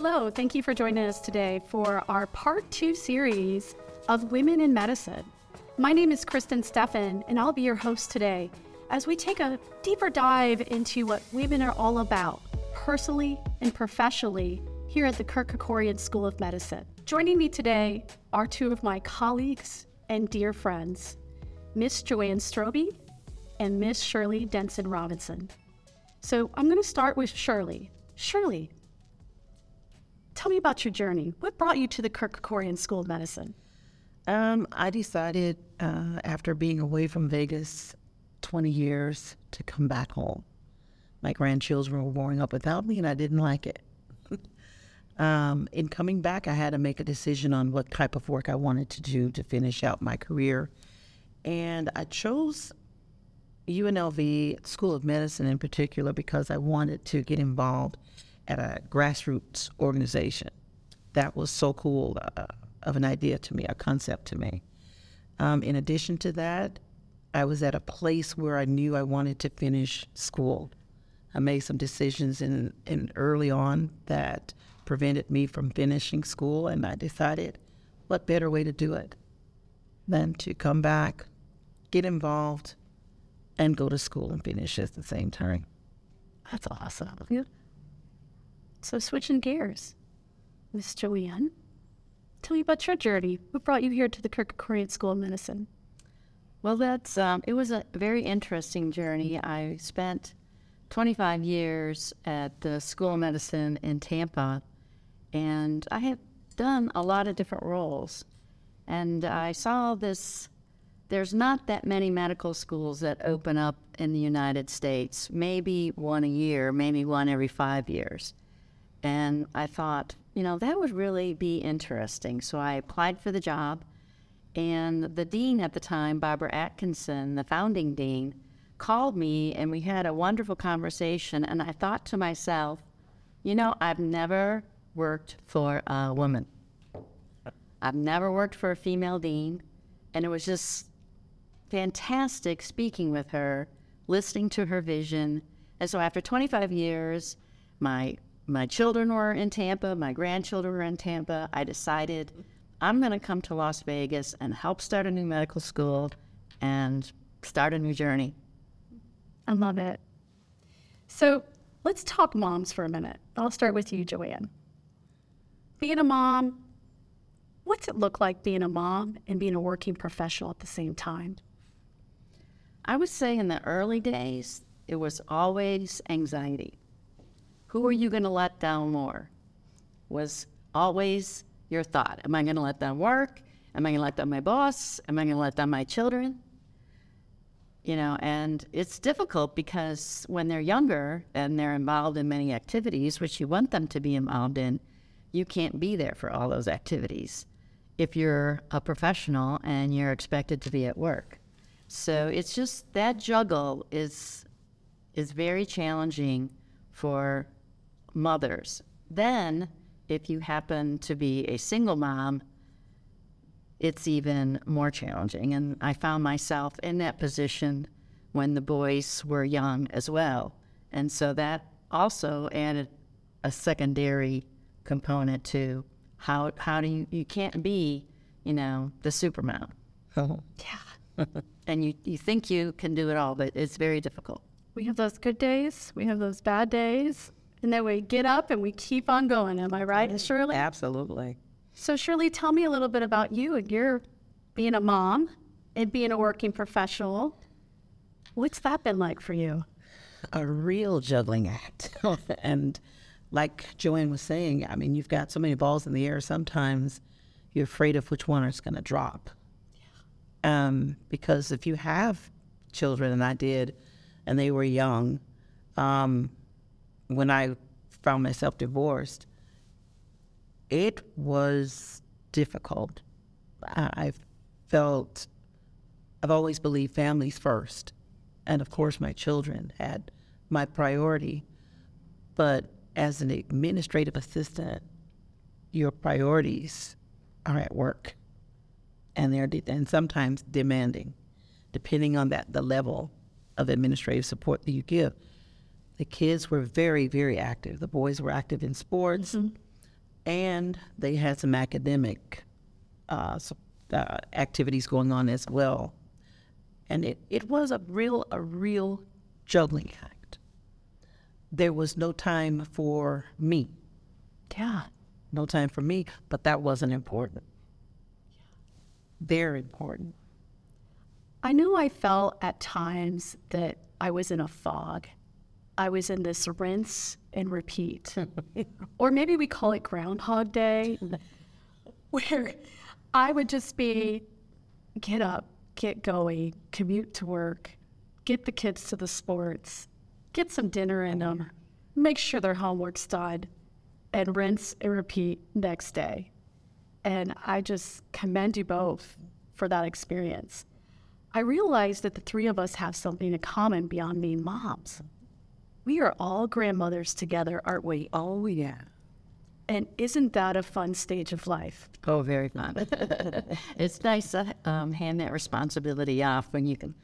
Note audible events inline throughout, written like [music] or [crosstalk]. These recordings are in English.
Hello, thank you for joining us today for our part two series of Women in Medicine. My name is Kristin Steffen, and I'll be your host today as we take a deeper dive into what women are all about, personally and professionally, here at the Kirk School of Medicine. Joining me today are two of my colleagues and dear friends, Miss Joann Strobbe and Miss Shirley Denson Robinson. So I'm going to start with Shirley. Shirley, tell me about your journey. What brought you to the Kirk Kerkorian School of Medicine? Um, I decided uh, after being away from Vegas 20 years to come back home. My grandchildren were growing up without me, and I didn't like it. [laughs] um, in coming back, I had to make a decision on what type of work I wanted to do to finish out my career. And I chose UNLV School of Medicine in particular because I wanted to get involved at a grassroots organization. That was so cool uh, of an idea to me, a concept to me. Um, in addition to that, I was at a place where I knew I wanted to finish school. I made some decisions in, in early on that prevented me from finishing school, and I decided what better way to do it than to come back, get involved, and go to school and finish at the same time. That's awesome. Yeah. So switching gears, Miss Joann, tell me about your journey. What brought you here to the Kirk Kerkorian School of Medicine? Well, that's um, it was a very interesting journey. I spent 25 years at the School of Medicine in Tampa, and I have done a lot of different roles. And I saw this there's not that many medical schools that open up in the United States, maybe one a year, maybe one every five years. And I thought, you know, that would really be interesting. So I applied for the job. And the dean at the time, Barbara Atkinson, the founding dean, called me and we had a wonderful conversation. And I thought to myself, you know, I've never worked for a woman. I've never worked for a female dean. And it was just fantastic speaking with her, listening to her vision. And so after 25 years, my my children were in Tampa, my grandchildren were in Tampa. I decided I'm going to come to Las Vegas and help start a new medical school and start a new journey. I love it. So let's talk moms for a minute. I'll start with you, Joann. Being a mom, what's it look like being a mom and being a working professional at the same time? I would say in the early days, it was always anxiety. Who are you going to let down more? Was always your thought. Am I going to let down work? Am I going to let down my boss? Am I going to let down my children? You know, and it's difficult because when they're younger and they're involved in many activities, which you want them to be involved in, you can't be there for all those activities if you're a professional and you're expected to be at work. So it's just that juggle is is very challenging for mothers. Then, if you happen to be a single mom, it's even more challenging. And I found myself in that position when the boys were young as well. And so that also added a secondary component to how how do you you can't be, you know, the supermom. Oh. Yeah. [laughs] and you, you think you can do it all, but it's very difficult. We have those good days, we have those bad days, and then we get up and we keep on going. Am I right, Shirley? Absolutely. So, Shirley, tell me a little bit about you and your being a mom and being a working professional. What's that been like for you? A real juggling act. [laughs] and like Joann was saying, I mean, you've got so many balls in the air, sometimes you're afraid of which one is going to drop. Um, because if you have children, and I did, and they were young, um, when I found myself divorced, it was difficult. I, felt, I've always believed families first. And of course, my children had my priority. But as an administrative assistant, your priorities are at work and they're de- and sometimes demanding, depending on that the level of administrative support that you give. The kids were very, very active. The boys were active in sports. Mm-hmm. and they had some academic uh, uh, activities going on as well. And it, it was a real a real juggling act. There was no time for me. Yeah. No time for me, but that wasn't important. Yeah. Very important. I know I felt at times that I was in a fog. I was in this rinse and repeat. [laughs] or maybe we call it Groundhog Day, [laughs] where I would just be get up, get going, commute to work, get the kids to the sports, get some dinner in them, make sure their homework's done, and rinse and repeat next day. And I just commend you both for that experience. I realized that the three of us have something in common beyond being moms. We are all grandmothers together, aren't we? Oh yeah. And isn't that a fun stage of life? Oh, very fun. [laughs] it's nice to um, hand that responsibility off when you can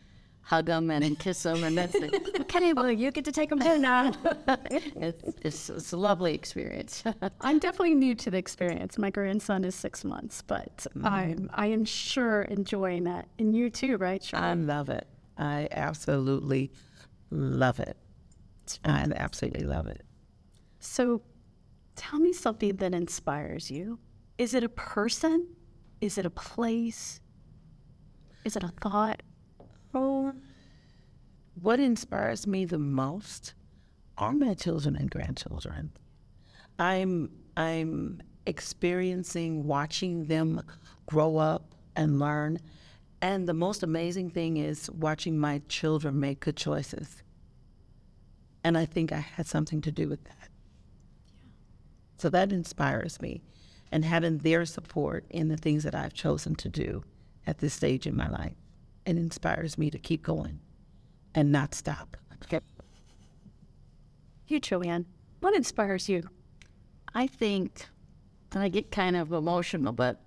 hug them and kiss them, and that's it. [laughs] okay. Well, you get to take them home now. [laughs] it's, it's, it's a lovely experience. I'm definitely new to the experience. My grandson is six months, but I'm I am sure enjoying that. And you too, right, Sean? I love it. I absolutely love it. I absolutely love it. So tell me something that inspires you. Is it a person? Is it a place? Is it a thought? Oh, what inspires me the most are my children and grandchildren. I'm I'm experiencing watching them grow up and learn. And the most amazing thing is watching my children make good choices. And I think I had something to do with that. Yeah. So that inspires me. And having their support in the things that I've chosen to do at this stage in my life, it inspires me to keep going and not stop. Okay. You, Joann, what inspires you? I think, and I get kind of emotional, but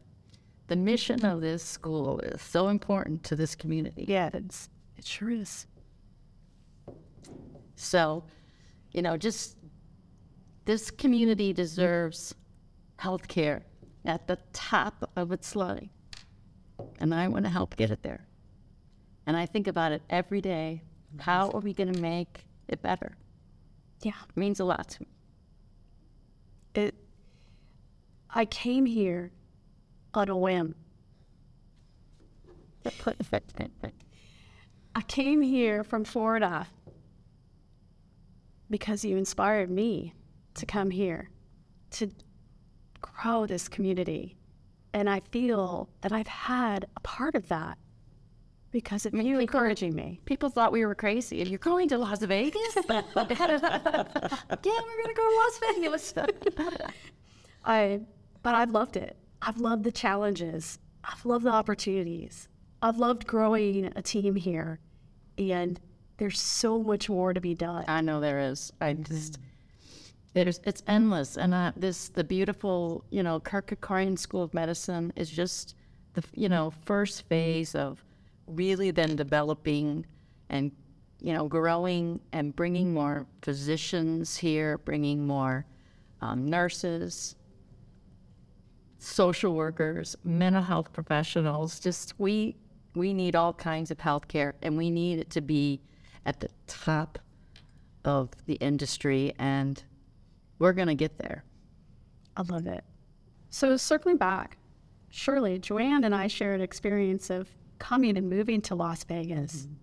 the mission of this school is so important to this community. Yeah, it's, it sure is. So, you know, just this community deserves health care at the top of its line. And I want to help get it there. And I think about it every day. How are we going to make it better? Yeah. It means a lot to me. It, I came here on a whim. I came here from Florida because you inspired me to come here to grow this community. And I feel that I've had a part of that because of you encouraging me. People thought we were crazy. And you're going to Las Vegas? [laughs] yeah, we're going to go to Las Vegas. [laughs] I, but I've loved it. I've loved the challenges. I've loved the opportunities. I've loved growing a team here, and there's so much more to be done. I know there is. I just there's it's endless, and uh, this the beautiful you know Kerkorian School of Medicine is just the you know first phase of really then developing and you know growing and bringing more physicians here, bringing more um, nurses, social workers, mental health professionals. Just we we need all kinds of health care, and we need it to be at the top of the industry, and we're going to get there. I love it. So circling back, Shirley Joann and I shared an experience of coming and moving to Las Vegas. Mm-hmm.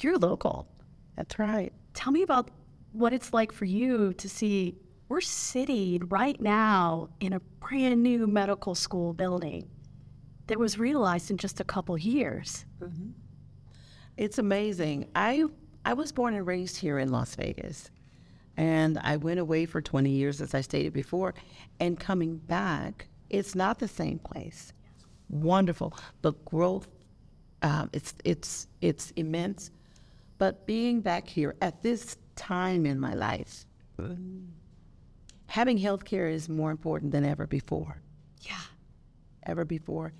You're local. That's right. Tell me about what it's like for you to see we're sitting right now in a brand new medical school building that was realized in just a couple years. Mm-hmm. It's amazing. I I was born and raised here in Las Vegas. And I went away for 20 years, as I stated before. And coming back, it's not the same place. Wonderful. The growth, um, it's, it's, it's immense. But being back here at this time in my life, having health care is more important than ever before. Yeah. ever before.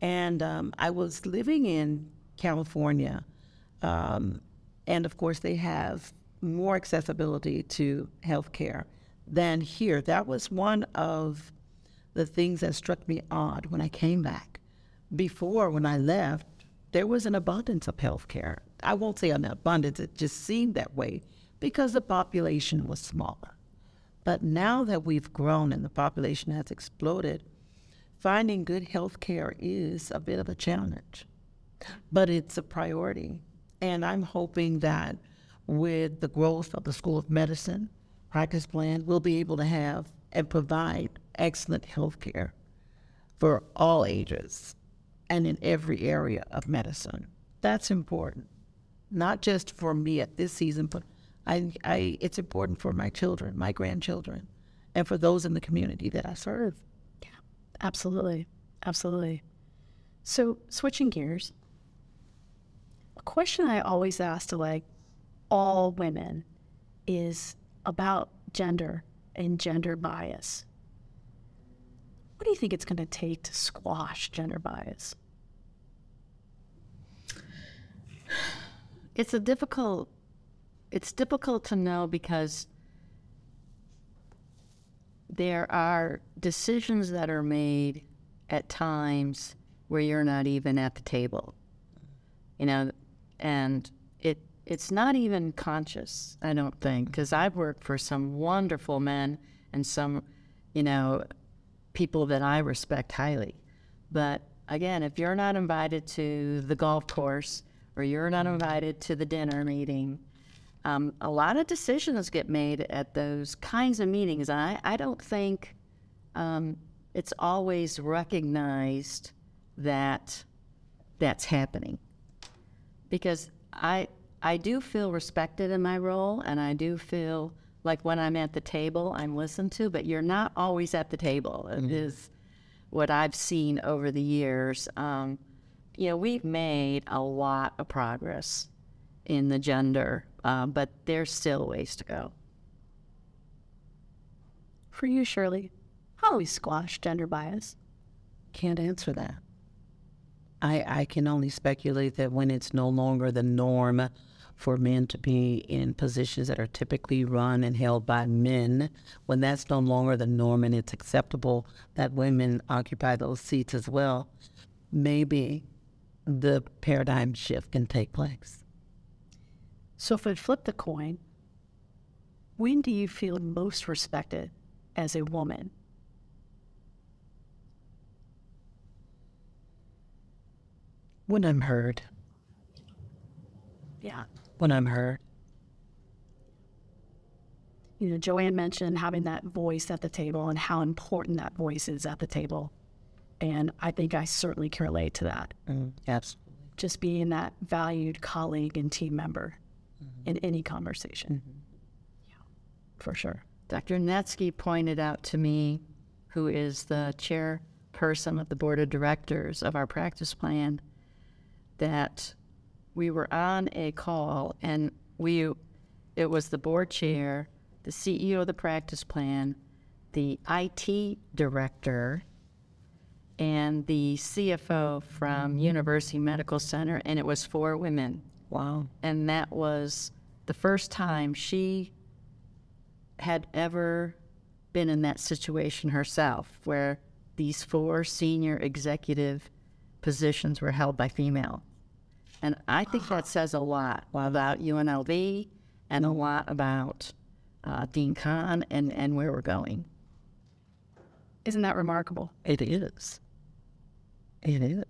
And um, I was living in California, um, and of course, they have more accessibility to health care than here. That was one of the things that struck me odd when I came back. Before, when I left, there was an abundance of health care. I won't say an abundance, it just seemed that way because the population was smaller. But now that we've grown and the population has exploded, finding good health care is a bit of a challenge, but it's a priority. And I'm hoping that with the growth of the School of Medicine practice plan, we'll be able to have and provide excellent health care for all ages and in every area of medicine. That's important, not just for me at this season, but I, I, it's important for my children, my grandchildren, and for those in the community that I serve. Yeah, absolutely. Absolutely. So, switching gears, question I always ask to like all women is about gender and gender bias. What do you think it's going to take to squash gender bias? It's a difficult it's difficult to know because there are decisions that are made at times where you're not even at the table. You know, and it it's not even conscious, I don't think, because I've worked for some wonderful men and some, you know, people that I respect highly. But again, if you're not invited to the golf course or you're not invited to the dinner meeting, um, a lot of decisions get made at those kinds of meetings. I, I don't think um, it's always recognized that that's happening because I I do feel respected in my role and I do feel like when I'm at the table I'm listened to, but you're not always at the table. It Mm-hmm. is what I've seen over the years. Um, you know, we've made a lot of progress in the gender, uh, but there's still ways to go. For you, Shirley, how do we squash gender bias? Can't answer that. I, I can only speculate that when it's no longer the norm for men to be in positions that are typically run and held by men, when that's no longer the norm and it's acceptable that women occupy those seats as well, maybe the paradigm shift can take place. So, if we flip the coin, when do you feel most respected as a woman? When I'm heard, Yeah. when I'm heard, You know, Joann mentioned having that voice at the table and how important that voice is at the table. And I think I certainly can relate to that. mm, absolutely. Just being that valued colleague and team member in any conversation. Yeah, for sure. Dr. Netsky pointed out to me, who is the chairperson of the board of directors of our practice plan, that we were on a call and we it was the board chair, the CEO of the practice plan, the IT director, and the CFO from mm-hmm. University Medical Center, and it was four women. Wow. And that was the first time she had ever been in that situation herself, where these four senior executive positions were held by female. And I think that says a lot about UNLV and a lot about uh, Dean Kahn and, and where we're going. Isn't that remarkable? It is. It is.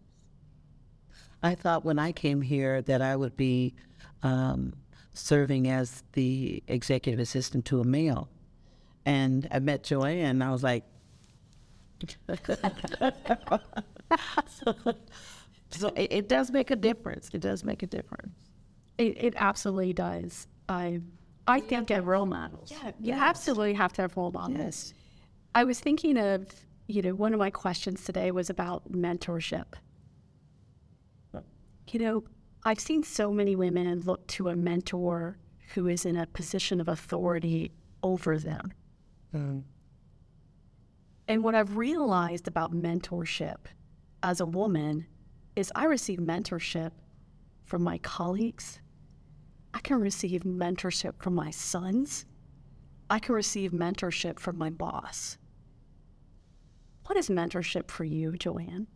I thought when I came here that I would be um, serving as the executive assistant to a male. And I met Joann, and I was like, [laughs] [laughs] [laughs] so it, it does make a difference. It does make a difference. It, it absolutely does. I, I think Get role models. Yeah, you absolutely have to have role models. I was thinking of, you know, one of my questions today was about mentorship. You know, I've seen so many women look to a mentor who is in a position of authority over them. Mm-hmm. And what I've realized about mentorship as a woman is I receive mentorship from my colleagues. I can receive mentorship from my sons. I can receive mentorship from my boss. What is mentorship for you, Joann?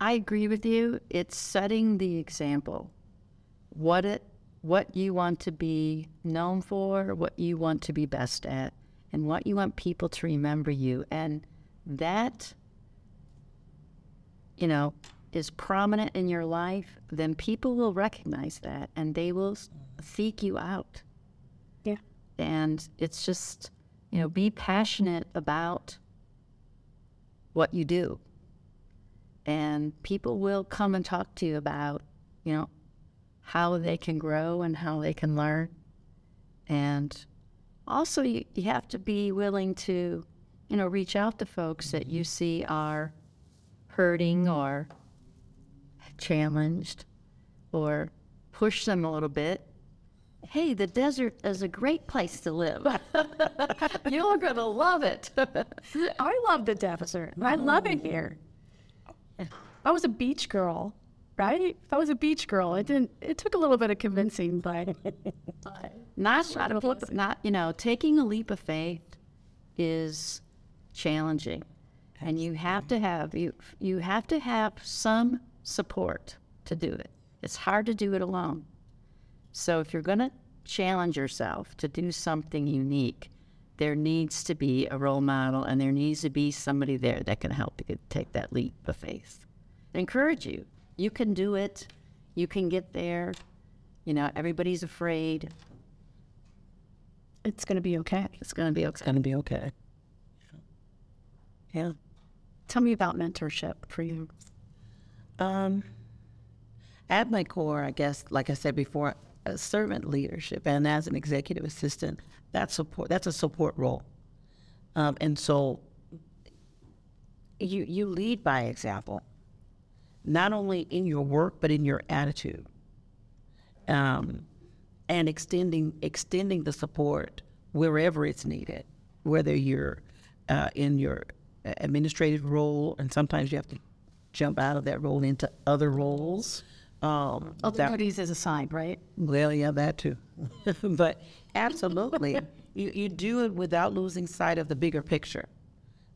I agree with you. It's setting the example. What it what you want to be known for, what you want to be best at, and what you want people to remember you. And that, you know, is prominent in your life, then people will recognize that and they will seek you out. Yeah. And it's just, you know, be passionate about what you do. And people will come and talk to you about, you know, how they can grow and how they can learn. And also, you, you have to be willing to, you know, reach out to folks that you see are hurting mm-hmm. or challenged or push them a little bit. Hey, the desert is a great place to live. You're going to love it. [laughs] I love the desert. I love it here. I was a beach girl, right? If I was a beach girl, it didn't. It took a little bit of convincing, but [laughs] not not, not you know taking a leap of faith is challenging, and you have to have you you have to have some support to do it. It's hard to do it alone. So if you're going to challenge yourself to do something unique, there needs to be a role model and there needs to be somebody there that can help you take that leap of faith. encourage you. You can do it. You can get there. You know, everybody's afraid. it's going to be okay. It's going to be okay. It's okay. going to be okay. Yeah. Tell me about mentorship for you. Um, at my core, I guess, like I said before, servant leadership, and as an executive assistant, that's support. That's a support role, um, and so you you lead by example, not only in your work but in your attitude, um, and extending extending the support wherever it's needed, whether you're uh, in your administrative role, and sometimes you have to jump out of that role into other roles. Um, Other that- duties is assigned, right? well, yeah, that too. [laughs] but absolutely, you, you do it without losing sight of the bigger picture.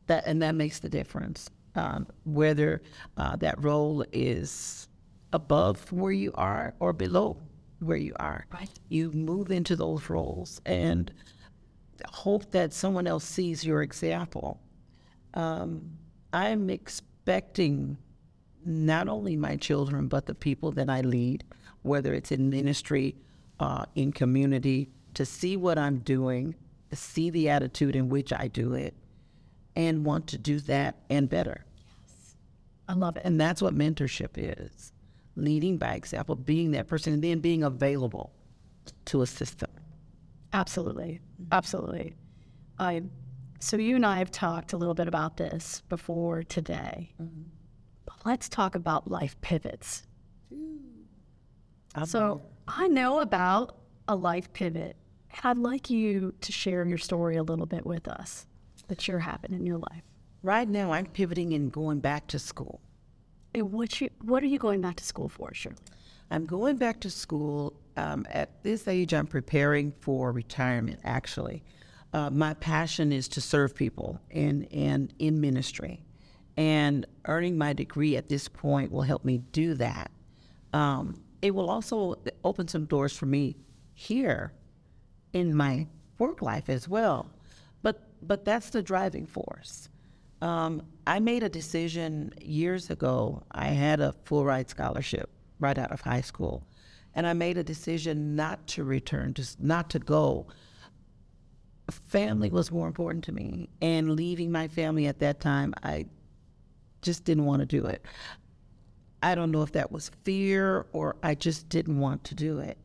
That and that makes the difference. Um, whether uh, that role is above where you are or below where you are, Right. you move into those roles and hope that someone else sees your example. Um, I'm expecting not only my children, but the people that I lead, whether it's in ministry, uh, in community, to see what I'm doing, to see the attitude in which I do it, and want to do that and better. Yes. I love it. And that's what mentorship is leading by example, being that person, and then being available to assist them. Absolutely. Absolutely. I so you and I have talked a little bit about this before today. But let's talk about life pivots. So I know about a life pivot, and I'd like you to share your story a little bit with us that you're having in your life. Right now, I'm pivoting and going back to school. And what you what are you going back to school for, Shirley? I'm going back to school. Um, at this age, I'm preparing for retirement, actually. Uh, my passion is to serve people and, and in ministry. And earning my degree at this point will help me do that. Um, it will also open some doors for me here in my work life as well. But, but that's the driving force. Um, I made a decision years ago. I had a full ride scholarship right out of high school, and I made a decision not to return, just not to go. Family was more important to me, and leaving my family at that time, I just didn't want to do it. I don't know if that was fear or I just didn't want to do it.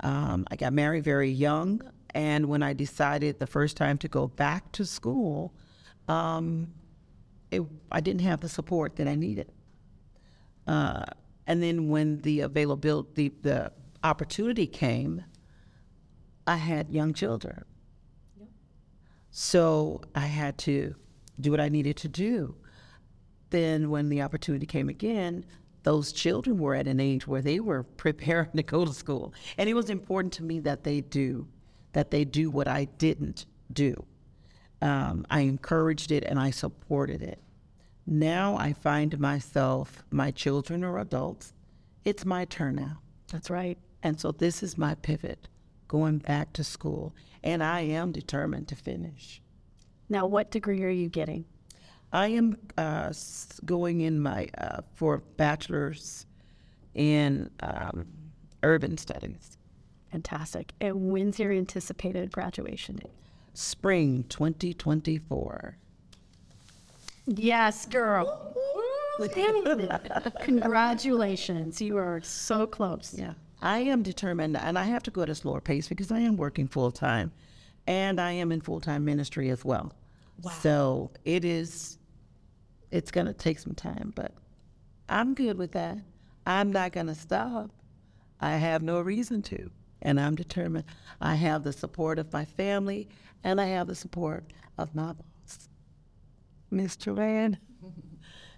Um, I got married very young, and when I decided the first time to go back to school, um, it, I didn't have the support that I needed. Uh, and then when the availability, the opportunity came, I had young children. So I had to do what I needed to do. Then when the opportunity came again, those children were at an age where they were [laughs] preparing to go to school. And it was important to me that they do, that they do what I didn't do. Um, I encouraged it and I supported it. Now I find myself, my children are adults. It's my turn now. That's right. And so this is my pivot, going back to school. And I am determined to finish. Now, what degree are you getting? I am uh, going in my uh, for bachelor's in um, urban studies. Fantastic. And when's your anticipated graduation date? Spring 2024. Yes, girl. [laughs] Congratulations. You are so close. Yeah. I am determined, and I have to go at a slower pace because I am working full time, and I am in full time ministry as well. Wow. So it is, it's going to take some time, but I'm good with that. I'm not going to stop. I have no reason to, and I'm determined. I have the support of my family, and I have the support of my boss, Miss [laughs] Joann.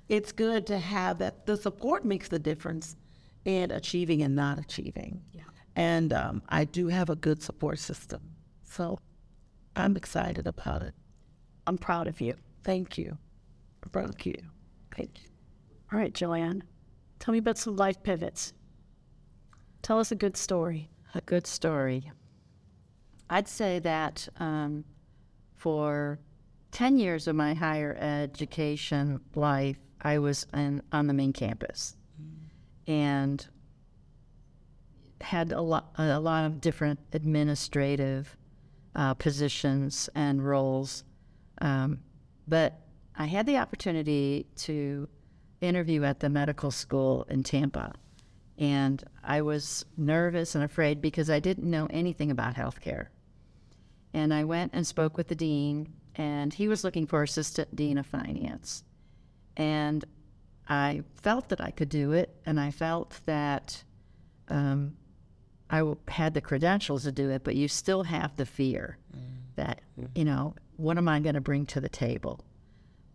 it's good to have that. The support makes the difference in achieving and not achieving. Yeah. And um, I do have a good support system. So I'm excited about it. I'm proud of you. Thank you. Thank you. Great. All right, Joann. Tell me about some life pivots. Tell us a good story. A good story. I'd say that um, for 10 years of my higher education life, I was in, on the main campus and had a lot, a lot of different administrative uh, positions and roles. Um, but I had the opportunity to interview at the medical school in Tampa. And I was nervous and afraid because I didn't know anything about healthcare. And I went and spoke with the dean, and he was looking for assistant dean of finance. And I felt that I could do it, and I felt that um, I w- had the credentials to do it, but you still have the fear that, you know, what am I going to bring to the table?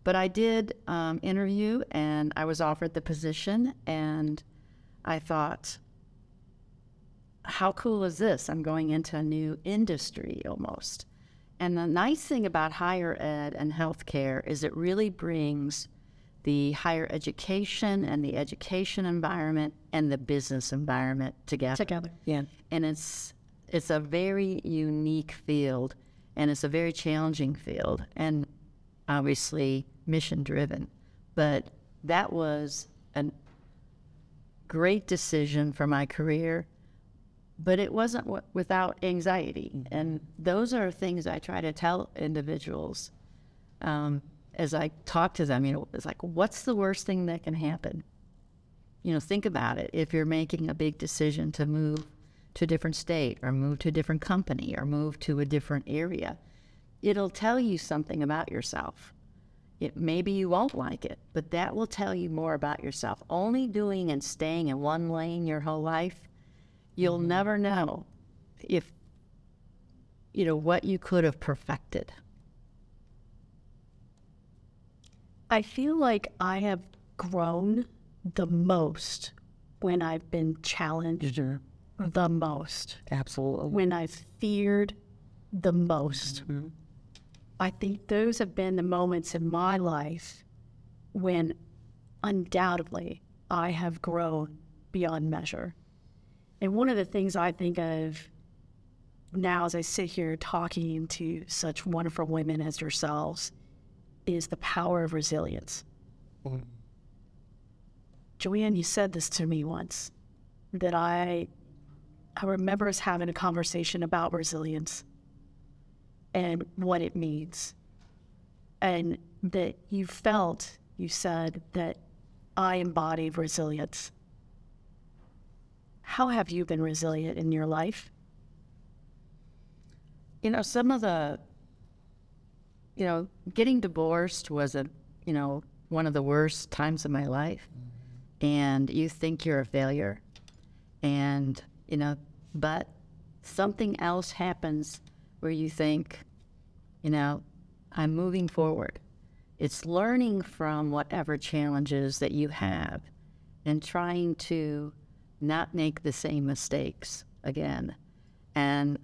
But I did um, interview, and I was offered the position, and I thought, how cool is this? I'm going into a new industry almost. And the nice thing about higher ed and healthcare is it really brings the higher education and the education environment and the business environment together. Together. Yeah. And it's it's a very unique field and it's a very challenging field and obviously mission driven. But that was a great decision for my career but it wasn't w- without anxiety. And those are things I try to tell individuals um, as I talk to them. You know, it's like, what's the worst thing that can happen? You know, think about it. If you're making a big decision to move to a different state or move to a different company or move to a different area, it'll tell you something about yourself. It, maybe you won't like it, but that will tell you more about yourself. Only doing and staying in one lane your whole life you'll mm-hmm. never know if you know what you could have perfected I feel like I have grown the most when I've been challenged Sure. the most, Absolutely. when I've feared the most. Mm-hmm. I think those have been the moments in my life when undoubtedly I have grown beyond measure. And one of the things I think of now as I sit here talking to such wonderful women as yourselves is the power of resilience. Joann, you said this to me once that I I remember us having a conversation about resilience and what it means. And that you felt, you said that I embody resilience. How have you been resilient in your life? you know some of the you know getting divorced was a you know one of the worst times of my life. And you think you're a failure. And you know but something else happens where you think you know i'm moving forward. It's learning from whatever challenges that you have and trying to not make the same mistakes again. And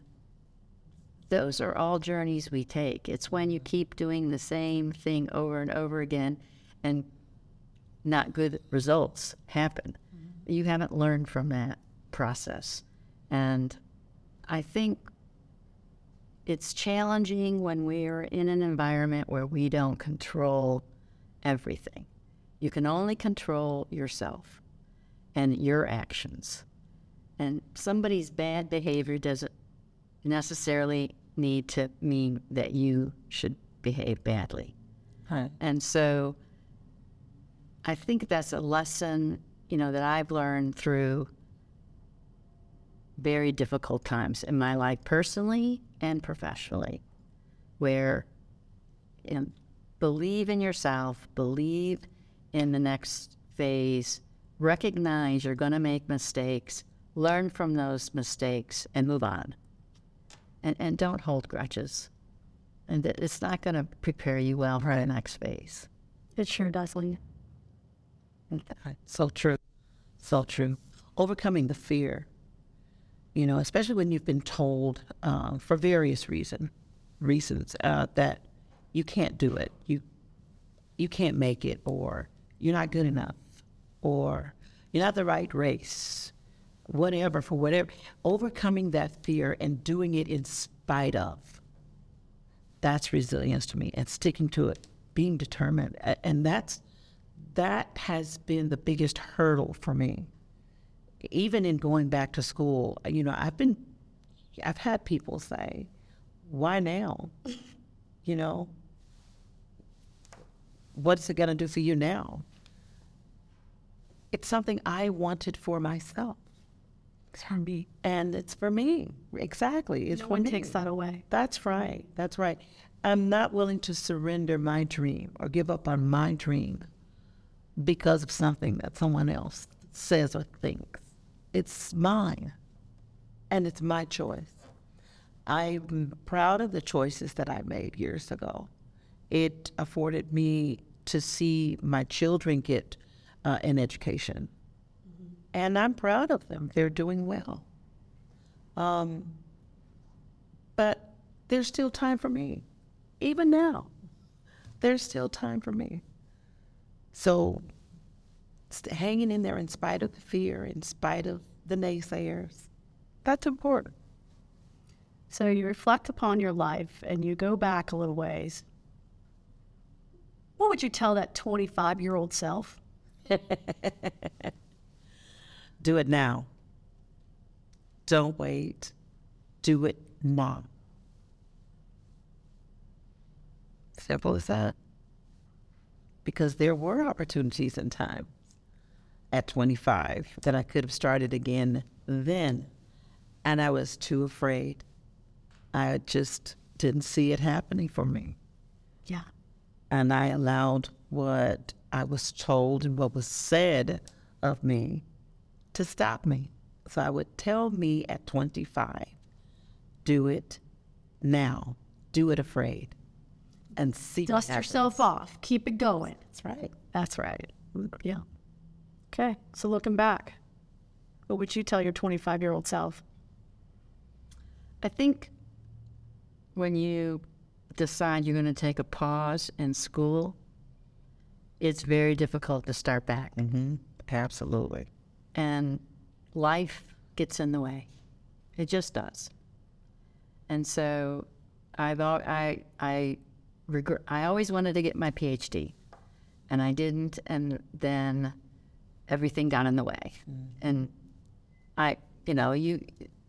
those are all journeys we take. It's when you keep doing the same thing over and over again and not good results happen. You haven't learned from that process. And I think it's challenging when we're in an environment where we don't control everything. You can only control yourself and your actions. And somebody's bad behavior doesn't necessarily need to mean that you should behave badly. Right. And so I think that's a lesson, you know, that I've learned through very difficult times in my life personally and professionally where you know, believe in yourself, believe in the next phase, recognize you're going to make mistakes, learn from those mistakes, and move on. And, and don't hold grudges. And that it's not going to prepare you well for the next phase. It sure does, Lee. So true. So true. Overcoming the fear, you know, especially when you've been told uh, for various reason, reasons uh, that you can't do it, you you can't make it, or you're not good enough, or you're not the right race, whatever, for whatever. Overcoming that fear and doing it in spite of. That's resilience to me, and sticking to it, being determined, and that's that has been the biggest hurdle for me. Even in going back to school, you know, I've been, I've had people say, "Why now?" [laughs] You know, what's it going to do for you now? It's something I wanted for myself. It's for me. And it's for me. Exactly. It's No for one me. takes that away. That's right. That's right. I'm not willing to surrender my dream or give up on my dream because of something that someone else says or thinks. It's mine and it's my choice. I'm proud of the choices that I made years ago. It afforded me to see my children get uh, an education, and I'm proud of them. They're doing well. Um, but there's still time for me. Even now, there's still time for me. So, hanging in there in spite of the fear, in spite of the naysayers, that's important. So you reflect upon your life and you go back a little ways. What would you tell that 25 year old self? [laughs] Do it now. Don't wait. Do it now. Simple as that. Because there were opportunities and times at 25 that I could have started again then. And I was too afraid. I just didn't see it happening for me. Yeah. And I allowed what I was told and what was said of me to stop me. So I would tell me at 25, do it now, do it afraid, and see. Dust yourself off. Keep it going. That's right. That's right. Yeah. Okay. So looking back, what would you tell your 25 year old self? I think when you decide you're going to take a pause in school, it's very difficult to start back. Mm-hmm. Absolutely. And life gets in the way. It just does. And so I've I I regret I always wanted to get my PhD and I didn't and then everything got in the way. And I you know, you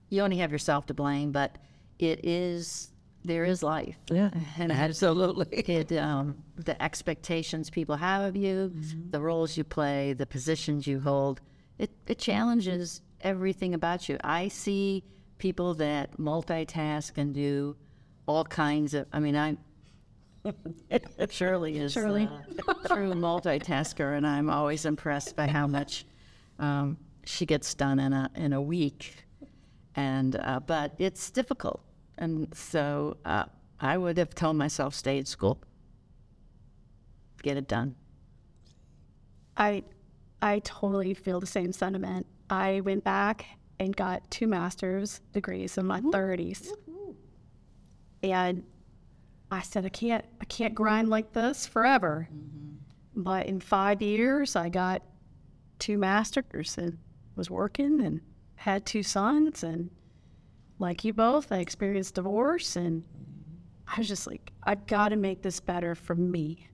you only have yourself to blame, but it is there is life. Yeah. [laughs] And Absolutely. [laughs] it um, the expectations people have of you, the roles you play, the positions you hold. It it challenges everything about you. I see people that multitask and do all kinds of. I mean, I [laughs] Shirley is Shirley. a true multitasker, and I'm always impressed by how much um, she gets done in a in a week. And uh, but it's difficult, and so uh, I would have told myself stay at school, get it done. I I totally feel the same sentiment. I went back and got two master's degrees in my 30s. And I said, I can't, I can't grind like this forever. Mm-hmm. But in five years, I got two masters and was working and had two sons. And like you both, I experienced divorce. And I was just like, I've got to make this better for me.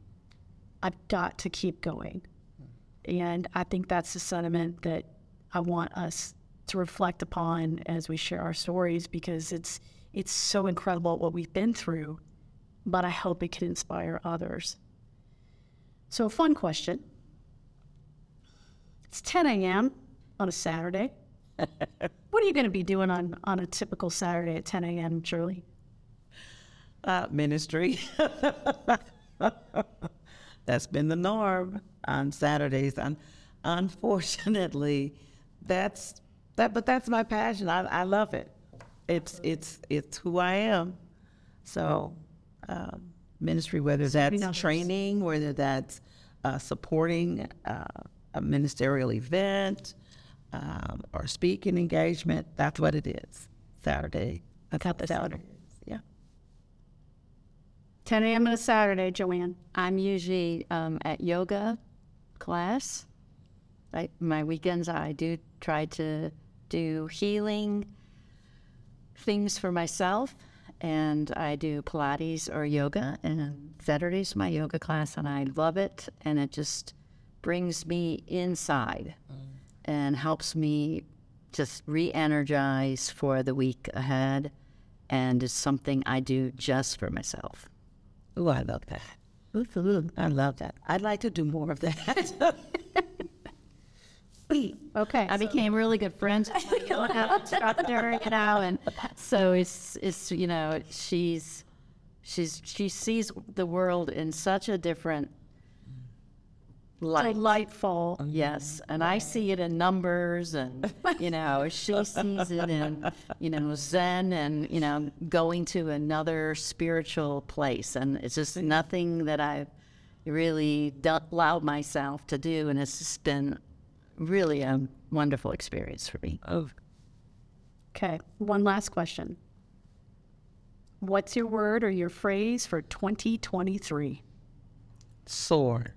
I've got to keep going. And I think that's the sentiment that I want us to reflect upon as we share our stories because it's it's so incredible what we've been through, but I hope it can inspire others. So, a fun question. It's 10 a.m. on a Saturday. [laughs] what are you going to be doing on, on a typical Saturday at 10 a.m., Shirley? Uh, ministry. [laughs] That's been the norm on Saturdays. Un- unfortunately, that's that. But that's my passion. I, I love it. It's it's it's who I am. So, um, ministry, whether that's training, whether that's uh, supporting uh, a ministerial event um, or speaking engagement, that's what it is. Saturday. That's Saturday. 10 a.m. on a Saturday, Joann. I'm usually um, at yoga class. I, my weekends, I do try to do healing things for myself, and I do Pilates or yoga. And Saturday's my yoga class, and I love it. And it just brings me inside and helps me just re-energize for the week ahead. And it's something I do just for myself. Ooh, I love that. I love that. I'd like to do more of that. [laughs] Okay. I became really good friends with my [laughs] yoga instructor, you know, and so it's it's you know she's she's she sees the world in such a different light. Delightful. Yes, mm-hmm. and I see it in numbers, and you know [laughs] she sees it in you know Zen, and you know going to another spiritual place, and it's just nothing that I've really allowed myself to do, and it's just been really a wonderful experience for me. oh, Okay. One last question. What's your word or your phrase for 2023? soar.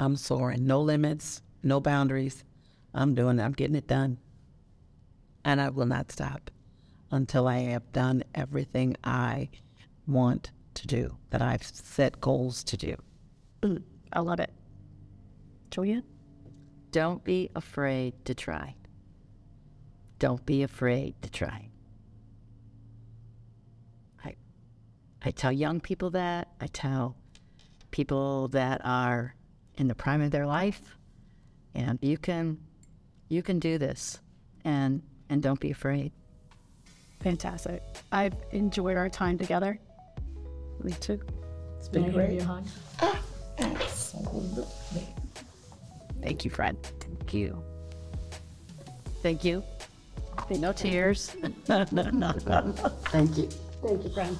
I'm soaring. No limits, no boundaries. I'm doing it. I'm getting it done. And I will not stop until I have done everything I want to do, that I've set goals to do. Mm, I love it. Julia? Don't be afraid to try. Don't be afraid to try. I, I tell young people that. I tell people that are in the prime of their life, and you can, you can do this, and and don't be afraid. Fantastic. I've enjoyed our time together. Me too. It's been May great. you a hug? Thank you, Fred. Thank you. Thank you. No tears. no, no, no. Thank you. Thank you, friend.